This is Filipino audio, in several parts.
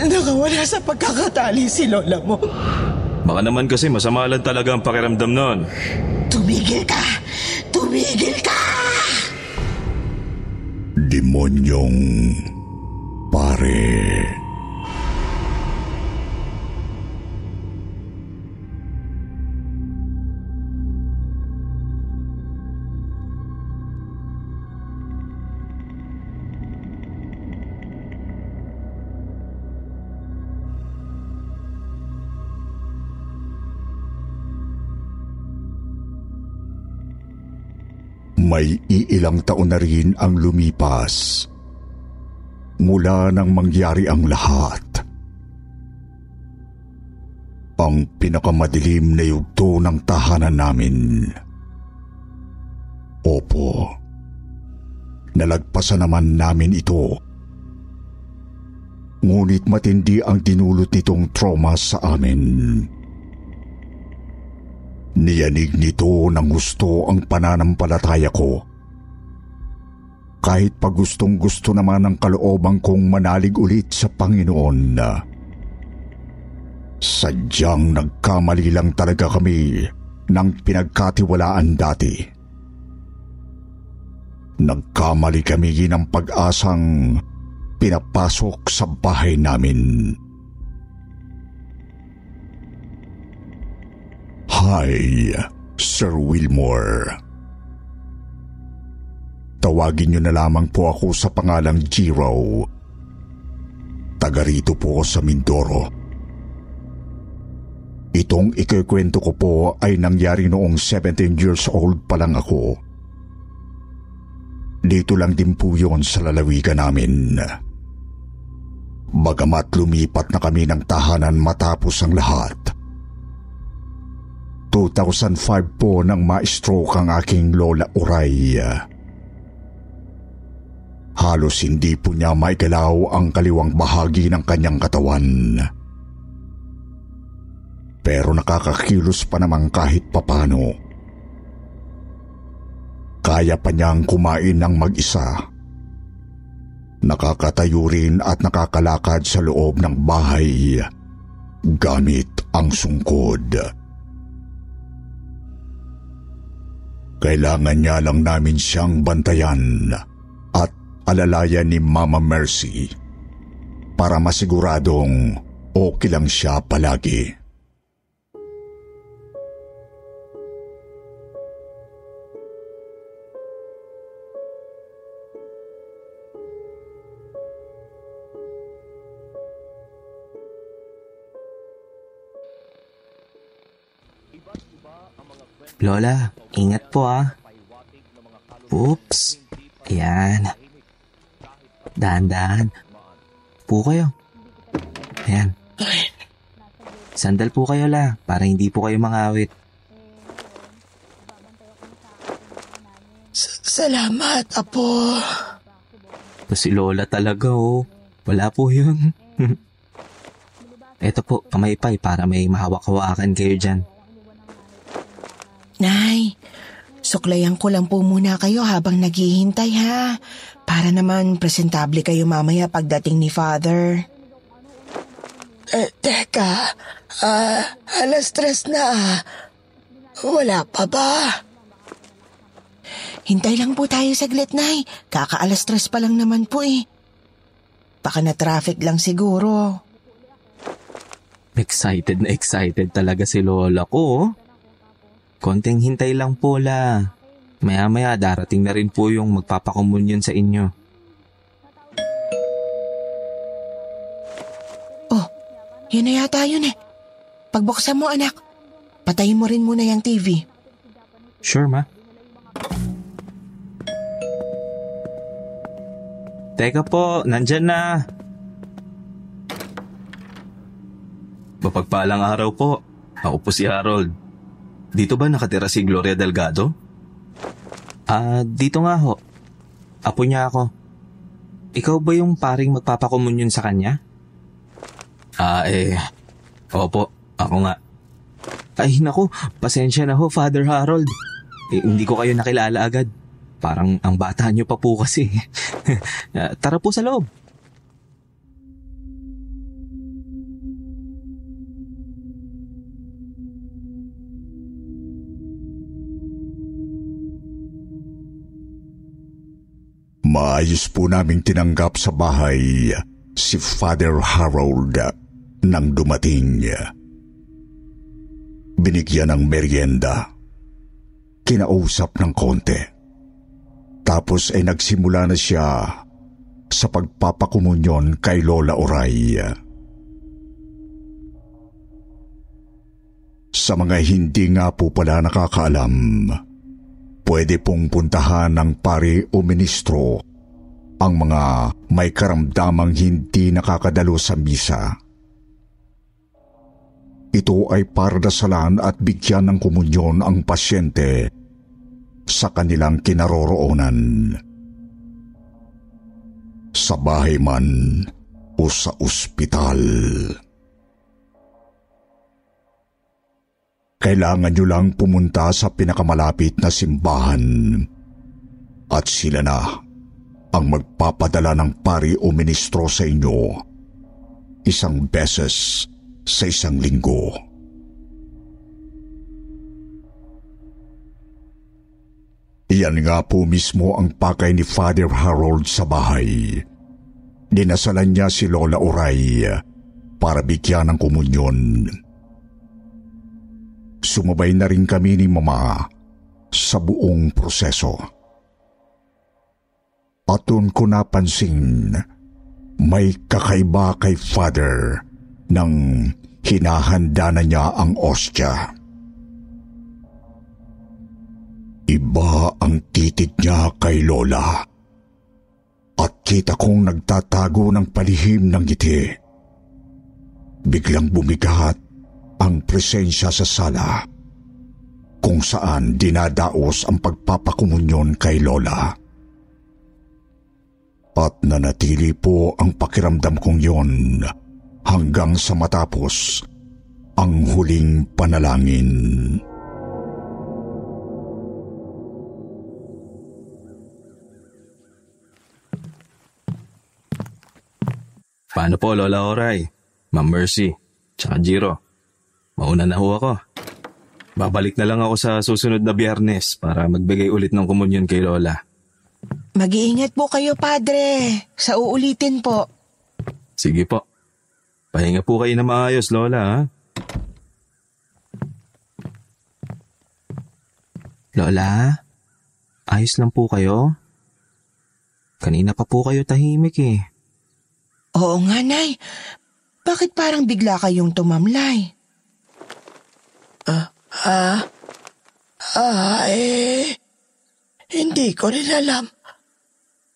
Nakawala sa pagkakatali si Lola mo. Baka naman kasi masama lang talaga ang pakiramdam nun. Tumigil ka! Tumigil ka! Demonyong pare. May iilang taon na rin ang lumipas mula nang mangyari ang lahat. Ang pinakamadilim na yugto ng tahanan namin. Opo, nalagpasan naman namin ito. Ngunit matindi ang dinulot nitong trauma sa amin. Niyanig nito ng gusto ang pananampalataya ko. Kahit pa gustong gusto naman ng kalooban kong manalig ulit sa Panginoon. Sadyang nagkamali lang talaga kami ng pinagkatiwalaan dati. Nagkamali kami ng pag-asang pinapasok sa bahay namin. Hi, Sir Wilmore. Tawagin niyo na lamang po ako sa pangalang Jiro. Taga rito po sa Mindoro. Itong ikikwento ko po ay nangyari noong 17 years old pa lang ako. Dito lang din po yon sa lalawigan namin. Bagamat lumipat na kami ng tahanan matapos ang lahat. 2005 po nang ma-stroke ang aking lola Uray. Halos hindi po niya maigalaw ang kaliwang bahagi ng kanyang katawan. Pero nakakakilos pa naman kahit papano. Kaya pa niyang kumain ng mag-isa. Nakakatayo rin at nakakalakad sa loob ng bahay gamit ang sungkod. Kailangan niya lang namin siyang bantayan at alalayan ni Mama Mercy para masiguradong okay lang siya palagi. Lola, ingat po ah. Oops. Ayan. Dahan-dahan. Po kayo. Ayan. Sandal po kayo la, para hindi po kayo mangawit. Salamat, Apo. Si Lola talaga oh. Wala po yun. Eto po, kamaypay para may mahawak-hawakan kayo dyan. Nay, suklayan ko lang po muna kayo habang naghihintay ha. Para naman presentable kayo mamaya pagdating ni Father. Eh, teka. Ah, alas tres na. Wala pa ba? Hintay lang po tayo saglit, Nay. Kaka-alas tres pa lang naman po eh. Baka na traffic lang siguro. Excited na excited talaga si Lola ko. Konting hintay lang po la. Maya-maya darating na rin po yung magpapakomunyon sa inyo. Oh, yun na yata yun eh. Pagbuksan mo anak, patayin mo rin muna yung TV. Sure ma? Teka po, nandyan na. Mapagpalang araw po. Ako po si Harold. Dito ba nakatira si Gloria Delgado? Ah, dito nga ho. Apo niya ako. Ikaw ba yung paring magpapakomunyon sa kanya? Ah, eh. Opo, ako nga. Ay naku, pasensya na ho, Father Harold. Eh, hindi ko kayo nakilala agad. Parang ang bata niyo pa po kasi. Ah, Tara po sa loob. Maayos po naming tinanggap sa bahay si Father Harold nang dumating. Binigyan ng merienda. Kinausap ng konti. Tapos ay nagsimula na siya sa pagpapakumunyon kay Lola Oray. Sa mga hindi nga po pala nakakaalam, pwede pong puntahan ng pari o ministro ang mga may karamdamang hindi nakakadalo sa misa. Ito ay para dasalan at bigyan ng komunyon ang pasyente sa kanilang kinaroroonan. Sa bahay man o sa ospital. Kailangan nyo lang pumunta sa pinakamalapit na simbahan at sila na ang magpapadala ng pari o ministro sa inyo isang beses sa isang linggo. Iyan nga po mismo ang pakay ni Father Harold sa bahay. Dinasalan niya si Lola Oray para bigyan ng komunyon. Sumabay na rin kami ni Mama sa buong proseso. At doon ko napansin may kakaiba kay Father nang hinahanda na niya ang ostya. Iba ang titig niya kay Lola. At kita kong nagtatago ng palihim ng ngiti. Biglang bumigat ang presensya sa sala kung saan dinadaos ang pagpapakumunyon kay Lola. At nanatili po ang pakiramdam kong yon hanggang sa matapos ang huling panalangin. Paano po, Lola Oray? Ma'am Mercy, tsaka Jiro. Mauna na ho ako. Babalik na lang ako sa susunod na biyernes para magbigay ulit ng komunyon kay Lola. Mag-iingat po kayo, Padre. Sa uulitin po. Sige po. Pahinga po kayo na maayos, Lola, ha? Lola, ayos lang po kayo? Kanina pa po kayo tahimik eh. Oo nga, Nay. Bakit parang bigla kayong tumamlay? Ah, ah, ah, eh, hindi ko rin alam.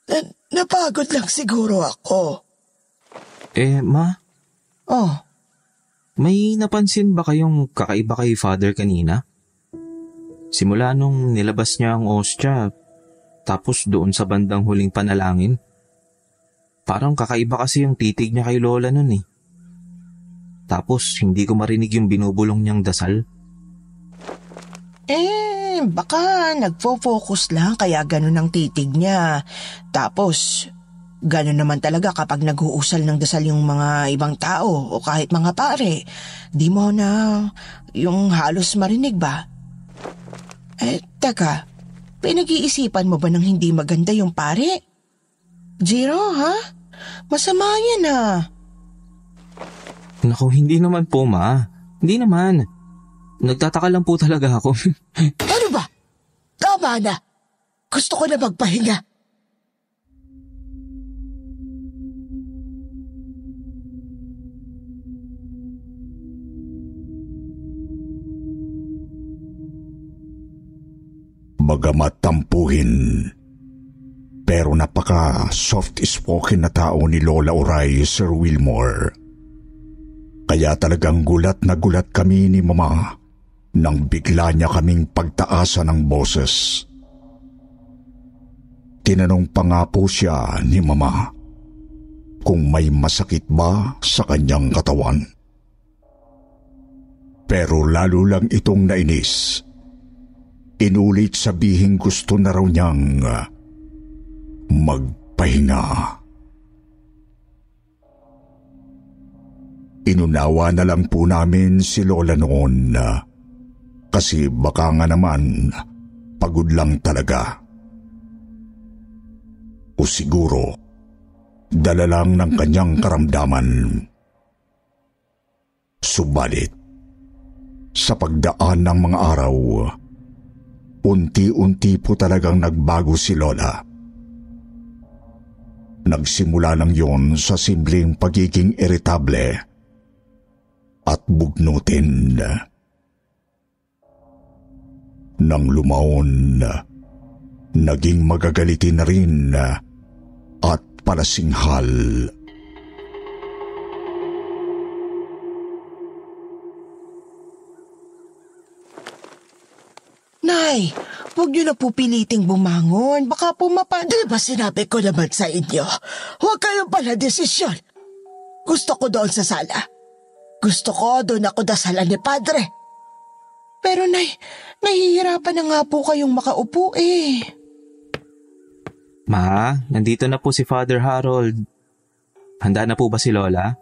Na, napagod lang siguro ako. Eh, ma, Oh, may napansin ba kayong kakaiba kay Father kanina? Simula nung nilabas niya ang ostya, tapos doon sa bandang huling panalangin. Parang kakaiba kasi yung titig niya kay Lola nun eh. Tapos hindi ko marinig yung binubulong niyang dasal. eh, baka nagfo-focus lang kaya ganun ang titig niya. Tapos, ganun naman talaga kapag nag-uusal ng dasal yung mga ibang tao o kahit mga pare. Di mo na yung halos marinig ba? Eh, teka, pinag-iisipan mo ba ng hindi maganda yung pare? Jiro, ha? Masama yan ah. Naku, hindi naman po ma. Hindi naman. Nagtataka lang po talaga ako. Tama na. Gusto ko na magpahinga. Bagamat tampuhin, Pero napaka soft-spoken na tao ni Lola Oray, Sir Wilmore. Kaya talagang gulat na gulat kami ni Mama nang bigla niya kaming pagtaasan ng boses. Tinanong pa nga po siya ni Mama kung may masakit ba sa kanyang katawan. Pero lalo lang itong nainis. Inulit sabihing gusto na raw niyang magpahinga. Inunawa na lang po namin si Lola noon kasi baka nga naman pagod lang talaga. O siguro, dala lang ng kanyang karamdaman. Subalit, sa pagdaan ng mga araw, unti-unti po talagang nagbago si Lola. Nagsimula lang yon sa simpleng pagiging irritable at bugnutin. Nang lumaon, naging magagalitin na rin at palasinghal. Nay, huwag niyo na po piliting bumangon. Baka po mapa... Di ba sinabi ko naman sa inyo? Huwag kayong pala desisyon. Gusto ko doon sa sala. Gusto ko doon ako dasalan ni Padre. Pero nay, nahihirapan na nga po kayong makaupo eh. Ma, nandito na po si Father Harold. Handa na po ba si Lola?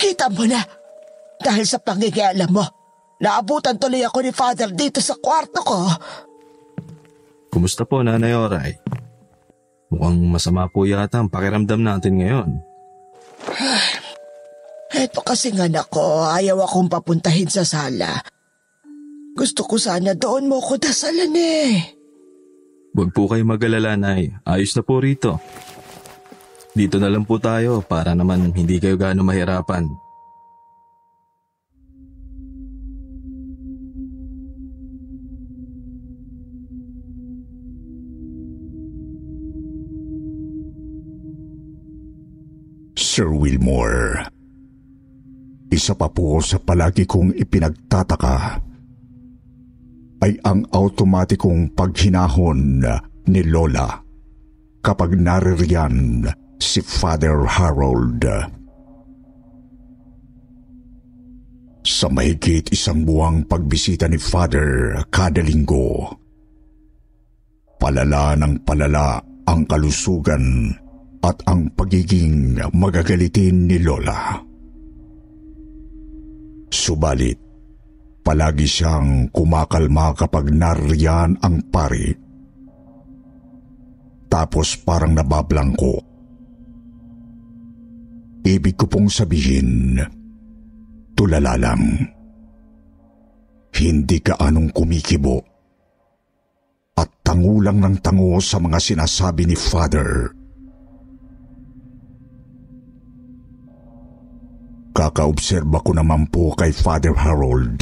Kita mo na. Dahil sa pangigialam mo, naabutan tuloy ako ni Father dito sa kwarto ko. Kumusta po, Nanay Oray? Mukhang masama po yata ang pakiramdam natin ngayon. Eto kasi nga nako, ayaw akong papuntahin sa sala. Gusto ko sana doon mo ko dasalan eh. Huwag po kayo mag-alala, Nay. Ayos na po rito. Dito na lang po tayo para naman hindi kayo gaano mahirapan. Sir Wilmore, isa pa po sa palagi kong ipinagtataka ay ang automatikong paghinahon ni Lola kapag naririyan si Father Harold. Sa mahigit isang buwang pagbisita ni Father kada linggo, palala ng palala ang kalusugan at ang pagiging magagalitin ni Lola. Subalit, palagi siyang kumakalma kapag nariyan ang pari. Tapos parang nabablangko. Ibig ko pong sabihin, tulala lang. Hindi ka anong kumikibo at tangulang ng tango sa mga sinasabi ni Father. Kakaobserba ko naman po kay Father Harold.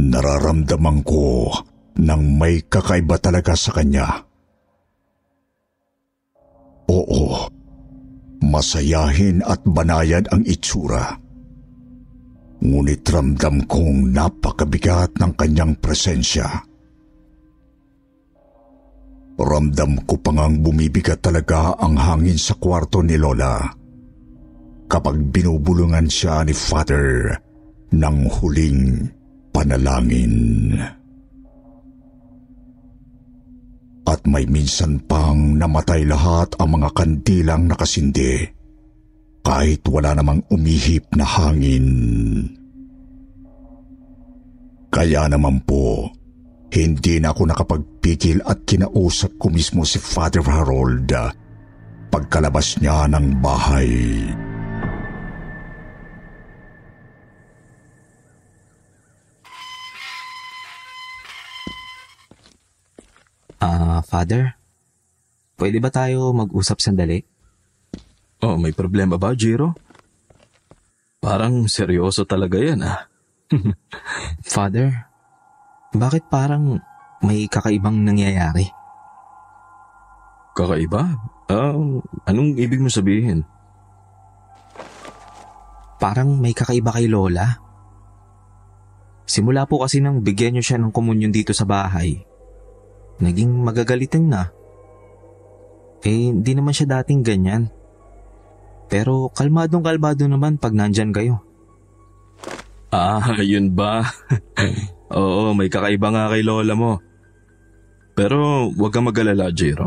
Nararamdaman ko nang may kakaiba talaga sa kanya. Oo, masayahin at banayad ang itsura. Ngunit ramdam kong napakabigat ng kanyang presensya. Ramdam ko pa ngang bumibigat talaga ang hangin sa kwarto ni Lola kapag binubulungan siya ni Father ng huling panalangin. At may minsan pang namatay lahat ang mga kandilang nakasindi kahit wala namang umihip na hangin. Kaya naman po, hindi na ako nakapagpigil at kinausap ko mismo si Father Harold pagkalabas niya ng bahay. Ah, Father? Pwede ba tayo mag-usap sandali? Oh, may problema ba, Jiro? Parang seryoso talaga yan ah. Father, bakit parang may kakaibang nangyayari? Kakaiba? Ah, anong ibig mo sabihin? Parang may kakaiba kay Lola. Simula po kasi nang bigyan niyo siya ng komunyon dito sa bahay, naging magagalitin na. Eh, hindi naman siya dating ganyan. Pero kalmadong kalmado naman pag nandyan kayo. Ah, yun ba? Oo, may kakaiba nga kay lola mo. Pero huwag kang mag-alala, Jiro.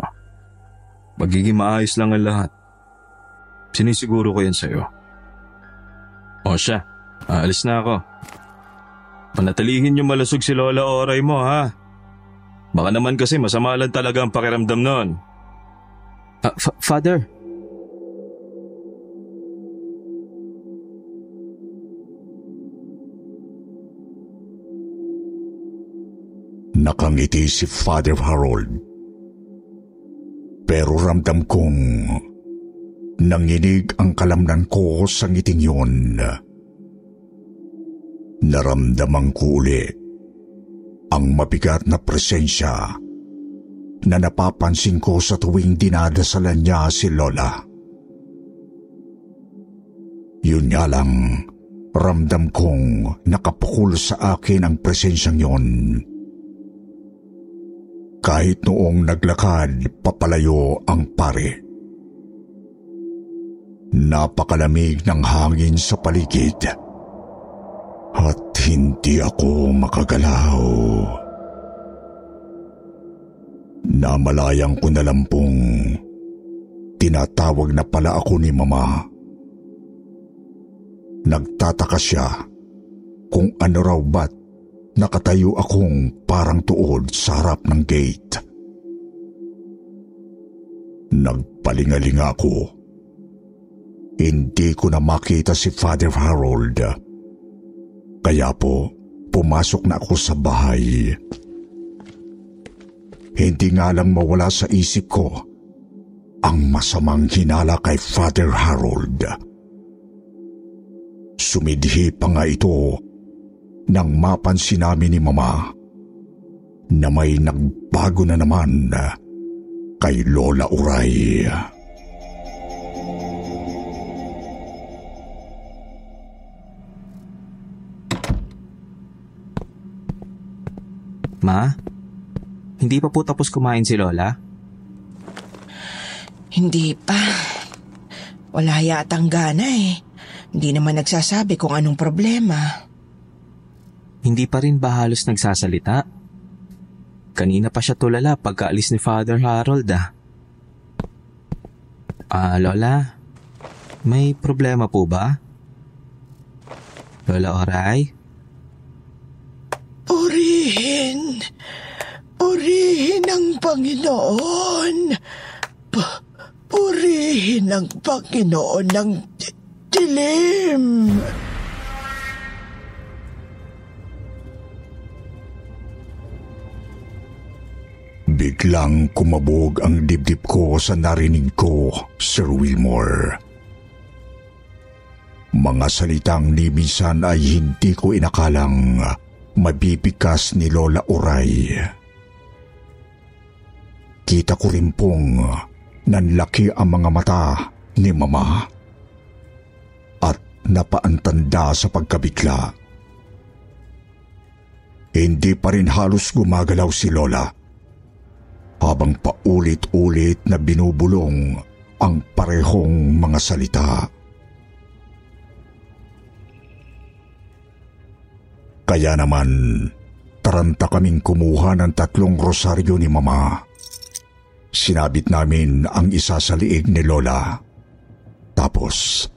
Magiging maayos lang ang lahat. Sinisiguro ko yan sa'yo. O siya, aalis na ako. Panatilihin yung malusog si Lola Oray mo ha. Baka naman kasi masama lang talaga ang pakiramdam nun. Uh, fa- Father, Nakangiti si Father Harold. Pero ramdam kong nanginig ang kalamnan ko sa ngiting yun. Naramdaman ko uli ang mabigat na presensya na napapansin ko sa tuwing dinadasalan niya si Lola. Yun nga lang, ramdam kong nakapukul sa akin ang presensyang yon. Kahit noong naglakad papalayo ang pare. Napakalamig ng hangin sa paligid at hindi ako makagalaw. Namalayang ko na lang pong tinatawag na pala ako ni Mama. Nagtataka siya kung ano raw ba't nakatayo akong parang tuod sa harap ng gate. Nagpalingalinga ako. Hindi ko na makita si Father Harold. Kaya po, pumasok na ako sa bahay. Hindi nga lang mawala sa isip ko ang masamang hinala kay Father Harold. Sumidhi pa nga ito nang mapansin namin ni Mama na may nagbago na naman kay Lola Uray. Ma, hindi pa po tapos kumain si Lola? Hindi pa. Wala yatang gana eh. Hindi naman nagsasabi kung anong problema. Hindi pa rin ba halos nagsasalita? Kanina pa siya tulala pagkaalis ni Father Harold ah. Ah, Lola, may problema po ba? Lola Oray? Purihin! Ang Panginoon! Pa- purihin ang Panginoon ng di- dilim! Biglang kumabog ang dibdib ko sa narinig ko, Sir Wilmore. Mga salitang ni minsan ay hindi ko inakalang mabibigas ni Lola Uray. Kita ko rin pong nanlaki ang mga mata ni Mama at napaantanda sa pagkabigla. Hindi pa rin halos gumagalaw si Lola habang paulit-ulit na binubulong ang parehong mga salita. Kaya naman, taranta kaming kumuha ng tatlong rosaryo ni Mama. Sinabit namin ang isa sa liig ni Lola. Tapos,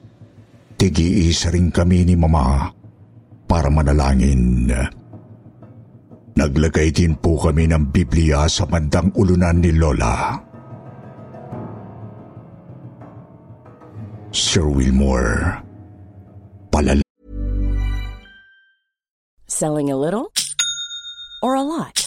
tigi-isa rin kami ni Mama para manalangin. Naglagay din po kami ng Biblia sa bandang ulunan ni Lola. Sir Wilmore, palala Selling a little or a lot?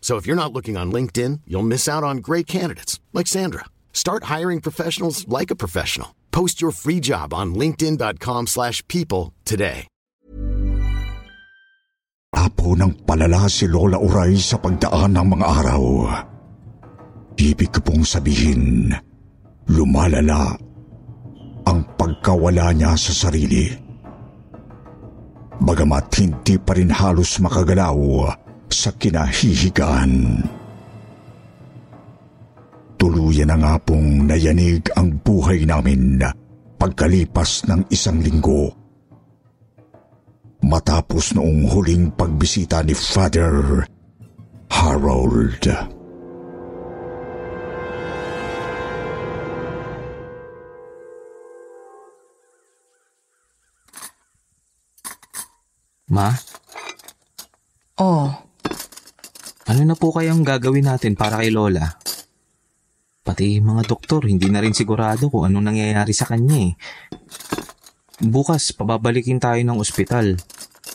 So if you're not looking on LinkedIn, you'll miss out on great candidates like Sandra. Start hiring professionals like a professional. Post your free job on linkedin.com/people today. Apo ng palala si Lola Uray sa pagdaan ng mga araw. Ibig ko sabihin, lumalala ang pagkawala niya sa sarili. Bagamat hindi pa rin halos makagalaw sa kinahihigaan. Tuluyan na nga pong nayanig ang buhay namin pagkalipas ng isang linggo. Matapos noong huling pagbisita ni Father Harold. Ma, Oh, ano na po kayang gagawin natin para kay Lola? Pati mga doktor, hindi na rin sigurado kung anong nangyayari sa kanya eh. Bukas, pababalikin tayo ng ospital.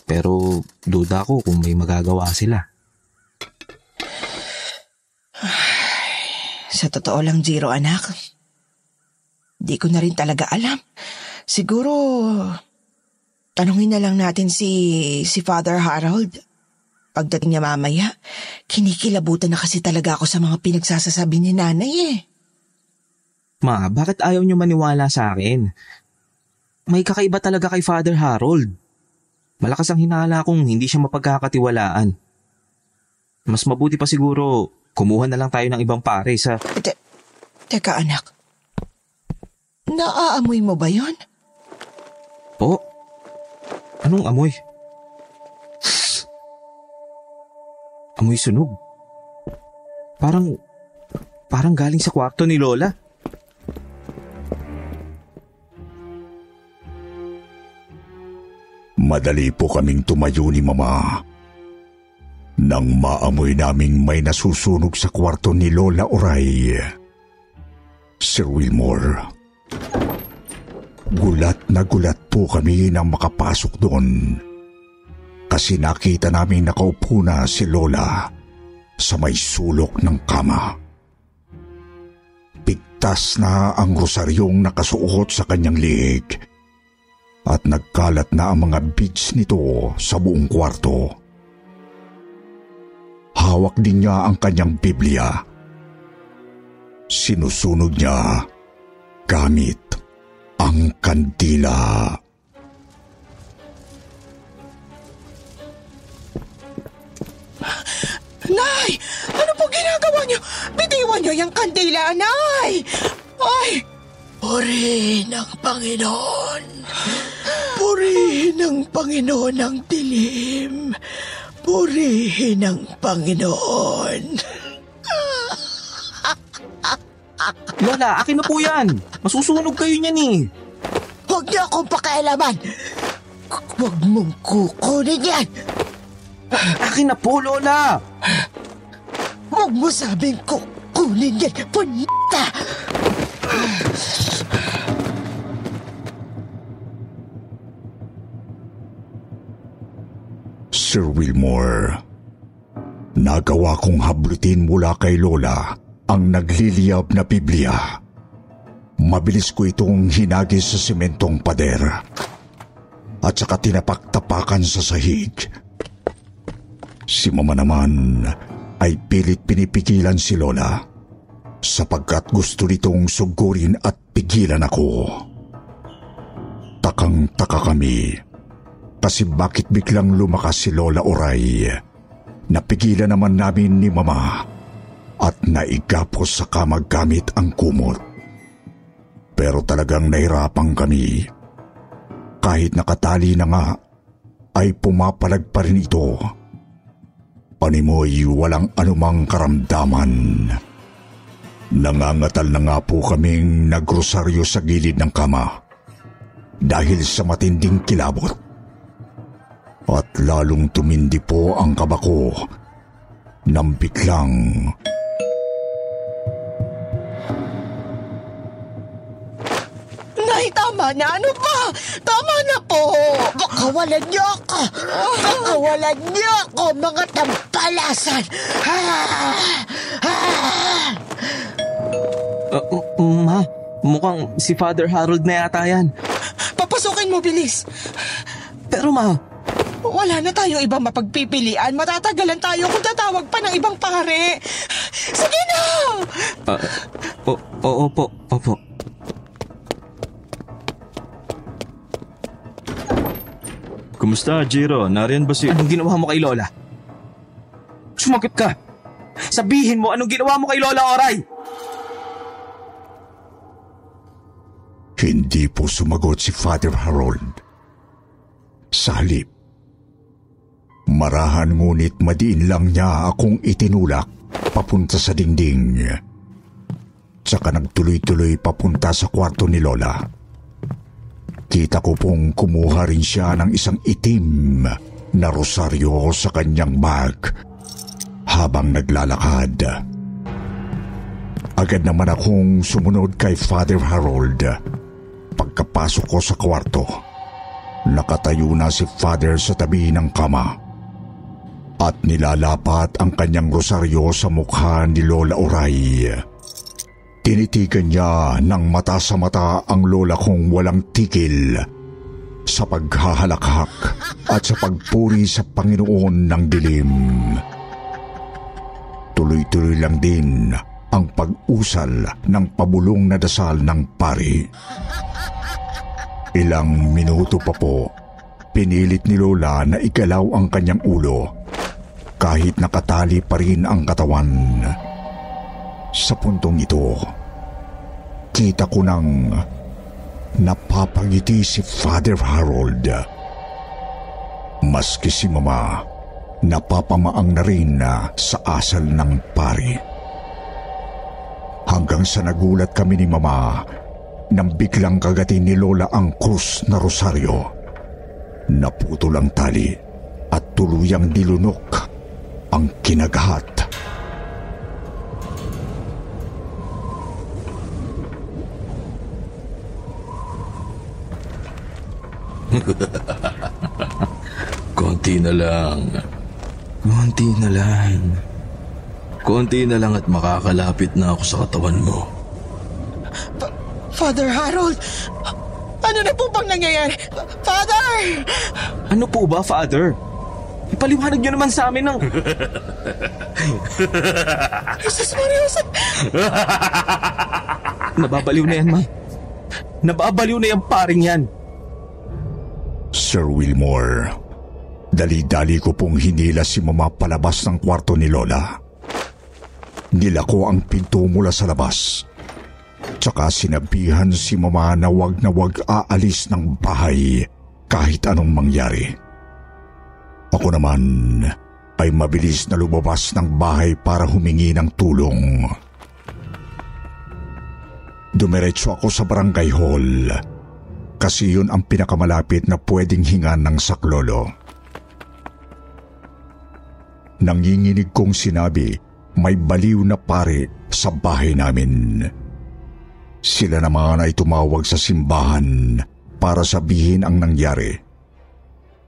Pero duda ko kung may magagawa sila. sa totoo lang, Jiro anak. Di ko na rin talaga alam. Siguro, tanungin na lang natin si, si Father Harold. Pagdating niya mamaya, kinikilabutan na kasi talaga ako sa mga pinagsasasabi ni nanay eh. Ma, bakit ayaw niyo maniwala sa akin? May kakaiba talaga kay Father Harold. Malakas ang hinala kung hindi siya mapagkakatiwalaan. Mas mabuti pa siguro, kumuha na lang tayo ng ibang pare sa... Te- teka anak, naaamoy mo ba yon? Po? Anong amoy? Amoy sunog. Parang... Parang galing sa kwarto ni Lola. Madali po kaming tumayo ni Mama. Nang maamoy naming may nasusunog sa kwarto ni Lola Oray. Sir Wilmore. Gulat na gulat po kami nang makapasok doon. Kasi nakita namin nakaupo na si Lola sa may sulok ng kama. Pigtas na ang rosaryong nakasuot sa kanyang liig at nagkalat na ang mga beads nito sa buong kwarto. Hawak din niya ang kanyang Biblia. Sinusunog niya gamit ang kandila. Nay! Ano po ginagawa niyo? Bitiwan niyo yung kandila, Nay! Ay! Purihin ang Panginoon. Purihin ang Panginoon ang dilim. Purihin ang Panginoon. Lola, akin na po yan. Masusunog kayo niyan eh. Huwag niyo akong pakialaman. Huwag mong kukunin yan. Akin na po, Lola. Huwag mo sabing kukunin yan. Punta! Sir Wilmore, nagawa kong hablutin mula kay Lola ang nagliliyab na Biblia. Mabilis ko itong hinagis sa sementong pader at saka tinapak-tapakan sa sahig. Si Mama naman ay pilit pinipigilan si Lola sapagkat gusto nitong sugurin at pigilan ako. Takang-taka kami kasi bakit biglang lumakas si Lola Oray. Napigilan naman namin ni Mama at naigapos sa kamag gamit ang kumot. Pero talagang nahirapan kami. Kahit nakatali na nga, ay pumapalag pa rin ito. Panimoy walang anumang karamdaman. Nangangatal na nga po kaming nagrosaryo sa gilid ng kama dahil sa matinding kilabot. At lalong tumindi po ang kabako nang biglang na. Ano ba? Tama na po. Kakawalan niyo ako. Kakawalan niyo ako, mga tampalasan. Ah! Ah! Uh, ma, mukhang si Father Harold na yata yan. Papasukin mo, bilis. Pero ma, Wala na tayong ibang mapagpipilian. Matatagalan tayo kung tatawag pa ng ibang pare. Sige na! uh, o, o, opo, opo. Kumusta, Jiro? Nariyan ba si... Anong ginawa mo kay Lola? Sumagot ka! Sabihin mo anong ginawa mo kay Lola Oray! Hindi po sumagot si Father Harold. Sa halip, marahan ngunit madiin lang niya akong itinulak papunta sa dingding. Tsaka nagtuloy-tuloy papunta sa kwarto ni Lola. Kita ko pong kumuha rin siya ng isang itim na rosaryo sa kanyang bag habang naglalakad. Agad naman akong sumunod kay Father Harold. Pagkapasok ko sa kwarto, nakatayo na si Father sa tabi ng kama at nilalapat ang kanyang rosaryo sa mukha ni Lola Oray. Tinitigan niya ng mata sa mata ang lola kong walang tigil sa paghahalakhak at sa pagpuri sa Panginoon ng dilim. Tuloy-tuloy lang din ang pag-usal ng pabulong na dasal ng pari. Ilang minuto pa po, pinilit ni Lola na igalaw ang kanyang ulo kahit nakatali pa rin ang katawan. Sa puntong ito, kita ko nang napapangiti si Father Harold. Maski si Mama, napapamaang na rin na sa asal ng pari. Hanggang sa nagulat kami ni Mama nang biglang kagatin ni Lola ang krus na rosaryo. Naputol ang tali at tuluyang dilunok ang kinagahat. Konti na lang. Konti na lang. Konti na lang at makakalapit na ako sa katawan mo. Father Harold, ano na po bang nangyayari? Father! Ano po ba, Father? Ipaliwanag niyo naman sa amin ng... Jesus Marios! Nababaliw na yan, ma. Nababaliw na yung paring yan. Sir Wilmore, dali-dali ko pong hinila si Mama palabas ng kwarto ni Lola. Nilako ang pinto mula sa labas. Tsaka sinabihan si Mama na wag na wag aalis ng bahay kahit anong mangyari. Ako naman ay mabilis na lumabas ng bahay para humingi ng tulong. Dumiretso ako sa barangay hall kasi yun ang pinakamalapit na pwedeng hingan ng saklolo. Nanginginig kong sinabi may baliw na pare sa bahay namin. Sila naman ay tumawag sa simbahan para sabihin ang nangyari.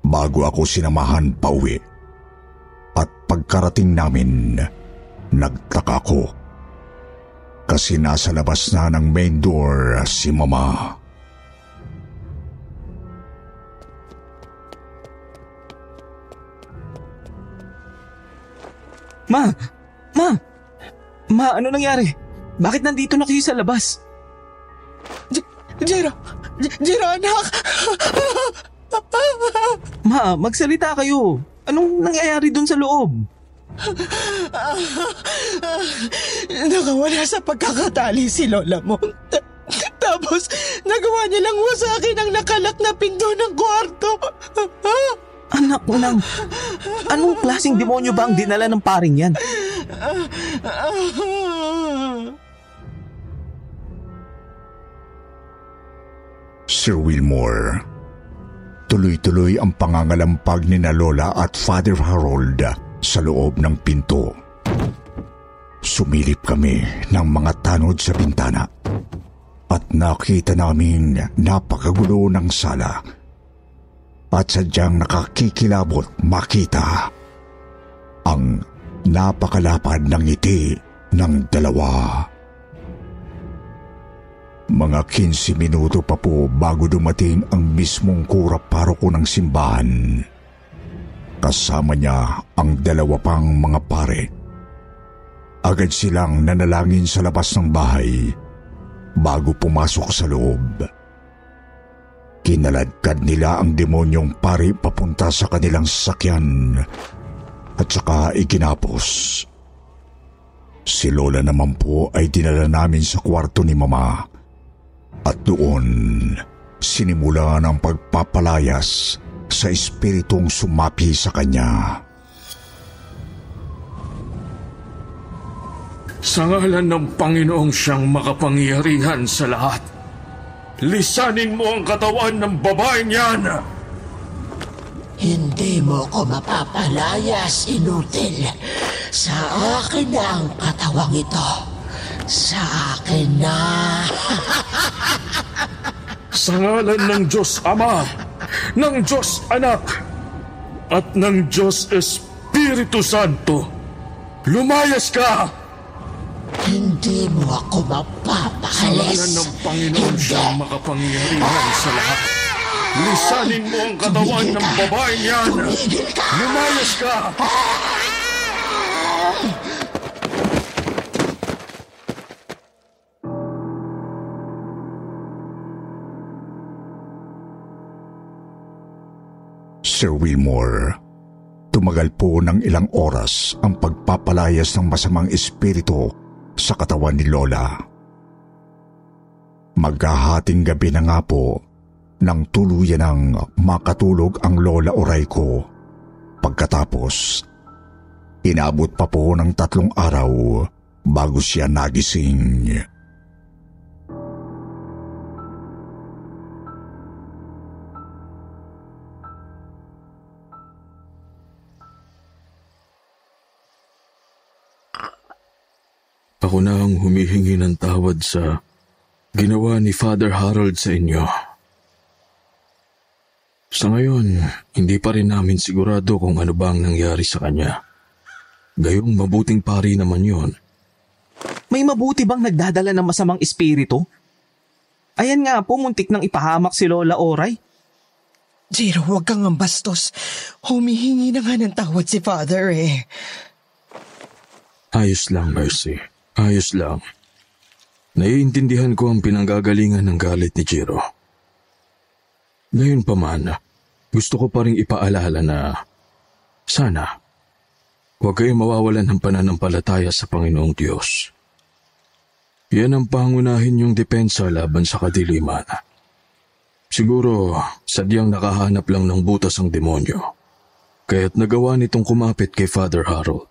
Bago ako sinamahan pa uwi. At pagkarating namin, nagtaka ko. Kasi nasa labas na ng main door si Mama. Ma! Ma! Ma, ano nangyari? Bakit nandito na kayo sa labas? J- Jero! J- Jero, anak! Ma, magsalita kayo. Anong nangyayari dun sa loob? Nakawala sa pagkakatali si Lola mo. Tapos, nagawa niya lang sa akin ang nakalak na pinto ng kwarto. Anak ng... Anong klaseng demonyo ba ang dinala ng paring yan? Sir Wilmore, tuloy-tuloy ang pangangalampag ni na Lola at Father Harold sa loob ng pinto. Sumilip kami ng mga tanod sa bintana at nakita naming napakagulo ng sala at sadyang nakakikilabot makita ang napakalapad ng ngiti ng dalawa. Mga 15 minuto pa po bago dumating ang mismong kura paroko ng simbahan. Kasama niya ang dalawa pang mga pare. Agad silang nanalangin sa labas ng bahay bago pumasok sa loob. Kinaladkad nila ang demonyong pari papunta sa kanilang sasakyan at saka iginapos. Si Lola naman po ay dinala namin sa kwarto ni Mama at doon sinimula ang pagpapalayas sa espiritong sumapi sa kanya. Sa ngalan ng Panginoong siyang makapangyarihan sa lahat, lisanin mo ang katawan ng babaeng yan! Hindi mo ko mapapalayas, inutil. Sa akin na ang katawang ito. Sa akin na. Sa ngalan ng Diyos Ama, ng Diyos Anak, at ng Diyos Espiritu Santo, lumayas ka! Hindi mo ako mapapakalis. ng Panginoon siyang makapangyarihan sa lahat, lisanin mo ang katawan ng babaeng yan! Tumigil ka! Lumayas ka! Sir Wilmore, tumagal po ng ilang oras ang pagpapalayas ng masamang espiritu sa katawan ni Lola. Maghahating gabi na nga po nang tuluyan ng makatulog ang Lola Oray ko. Pagkatapos, inabot pa po ng tatlong araw bago siya nagising. Ako na ang humihingi ng tawad sa ginawa ni Father Harold sa inyo. Sa ngayon, hindi pa rin namin sigurado kung ano ba ang nangyari sa kanya. Gayong mabuting pari naman yon. May mabuti bang nagdadala ng masamang espiritu? Ayan nga po, muntik nang ipahamak si Lola Oray. Jiro, huwag kang ang bastos. Humihingi na nga ng tawad si Father eh. Ayos lang, Mercy. Ayos lang. Naiintindihan ko ang pinanggagalingan ng galit ni Jiro. Ngayon pa man, gusto ko pa rin ipaalala na sana huwag kayong mawawalan ng pananampalataya sa Panginoong Diyos. Yan ang pangunahin yung depensa laban sa kadiliman. Siguro, sadyang nakahanap lang ng butas ang demonyo. Kaya't nagawa nitong kumapit kay Father Harold.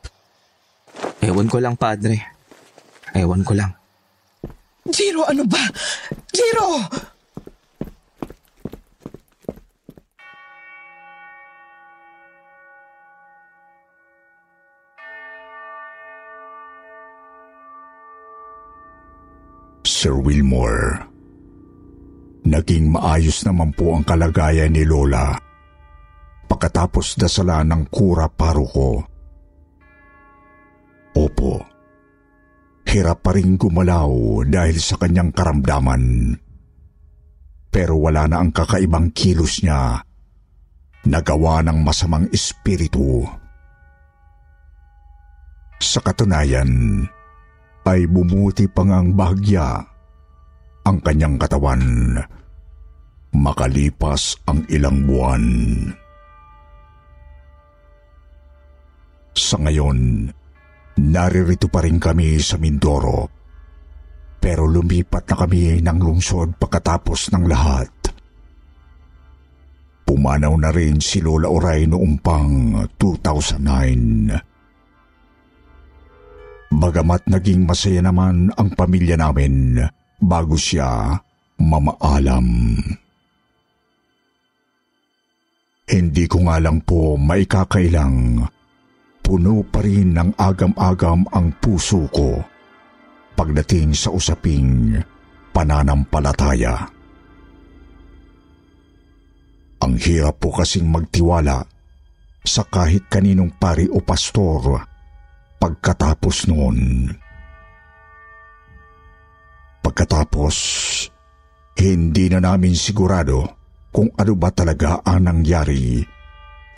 Ewan ko lang, Padre. Ewan ko lang. Jiro, ano ba? Jiro! Sir Wilmore. Naging maayos naman po ang kalagayan ni Lola pagkatapos dasala ng kura paruko. Opo, hirap pa rin gumalaw dahil sa kanyang karamdaman. Pero wala na ang kakaibang kilos niya nagawa ng masamang espiritu. Sa katunayan, ay bumuti pa ngang bahagya ang kanyang katawan makalipas ang ilang buwan. Sa ngayon, naririto pa rin kami sa Mindoro. Pero lumipat na kami ng lungsod pagkatapos ng lahat. Pumanaw na rin si Lola Oray noong pang 2009. Bagamat naging masaya naman ang pamilya namin bago siya mamaalam. Hindi ko nga lang po maikakailang puno pa rin ng agam-agam ang puso ko pagdating sa usaping pananampalataya. Ang hirap po kasing magtiwala sa kahit kaninong pari o pastor pagkatapos noon. Pagkatapos, hindi na namin sigurado kung ano ba talaga ang nangyari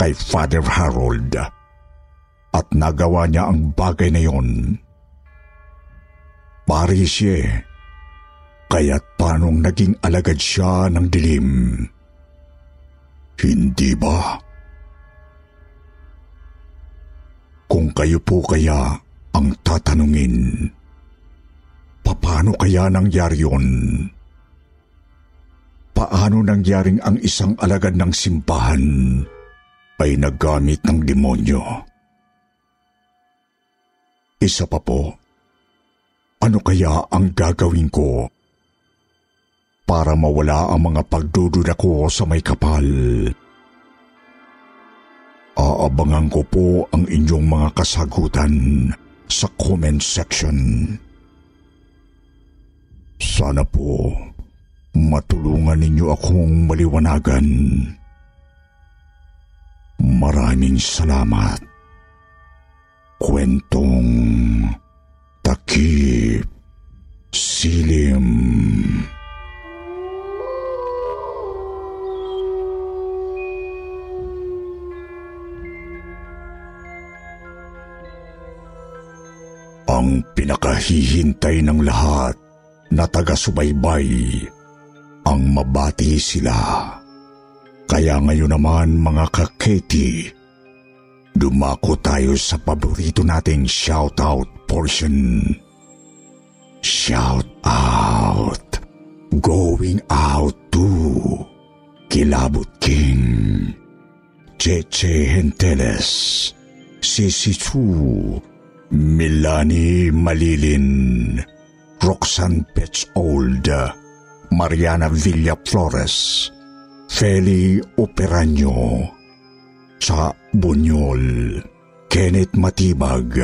kay Father Harold at nagawa niya ang bagay na yon. Pari siya, kaya't panong naging alagad siya ng dilim. Hindi ba? Kung kayo po kaya ang tatanungin, paano kaya nangyari yun? Paano nangyaring ang isang alagad ng simbahan ay naggamit ng demonyo? Isa pa po, ano kaya ang gagawin ko para mawala ang mga pagdududa ko sa may kapal? Aabangan ko po ang inyong mga kasagutan sa comment section. Sana po matulungan ninyo akong maliwanagan. Maraming salamat. Kwentong Takip Silim Ang pinakahihintay ng lahat na taga-subaybay ang mabati sila. Kaya ngayon naman mga kaketi, dumako tayo sa paborito nating shoutout portion. Shout out. Going out to Kilabot King. Cheche Henteles. Sisi Chu. Milani Malilin. Roxanne Petzold. Mariana Villa Flores. Feli Operanyo. Sa Bunyol. Kenneth Matibag.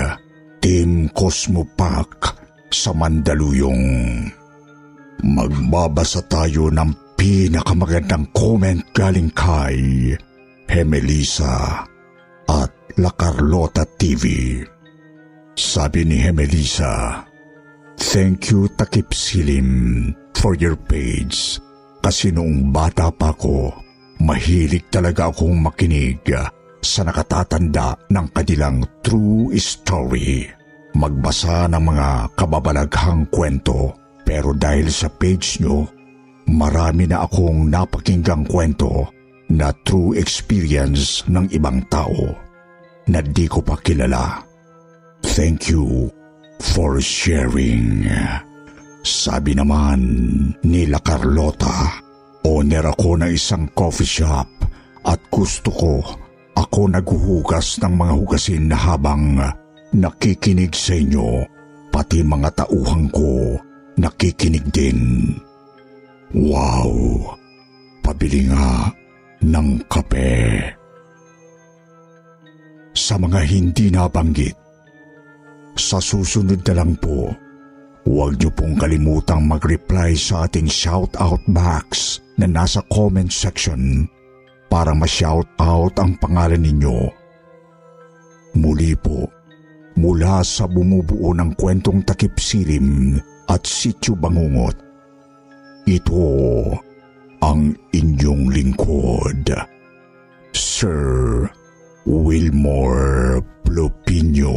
Team Cosmo Park sa Mandaluyong. Magbabasa tayo ng pinakamagandang comment galing kay Hemelisa at La Carlota TV. Sabi ni Hemelisa, Thank you Takip Silim for your page kasi noong bata pa ako, mahilig talaga akong makinig sa nakatatanda ng kanilang true story. Magbasa ng mga kababalaghang kwento pero dahil sa page nyo, marami na akong napakinggang kwento na true experience ng ibang tao na di ko pa kilala. Thank you for sharing. Sabi naman nila Carlota, owner ako ng isang coffee shop at gusto ko ako naghuhugas ng mga hugasin na habang nakikinig sa inyo, pati mga tauhan ko nakikinig din. Wow! Pabili nga ng kape. Sa mga hindi nabanggit, sa susunod na lang po, huwag niyo pong kalimutang mag-reply sa ating shoutout box na nasa comment section para ma-shoutout ang pangalan ninyo. Muli po, mula sa bumubuo ng kwentong takip silim at sityo bangungot, ito ang inyong lingkod, Sir Wilmore Plopino.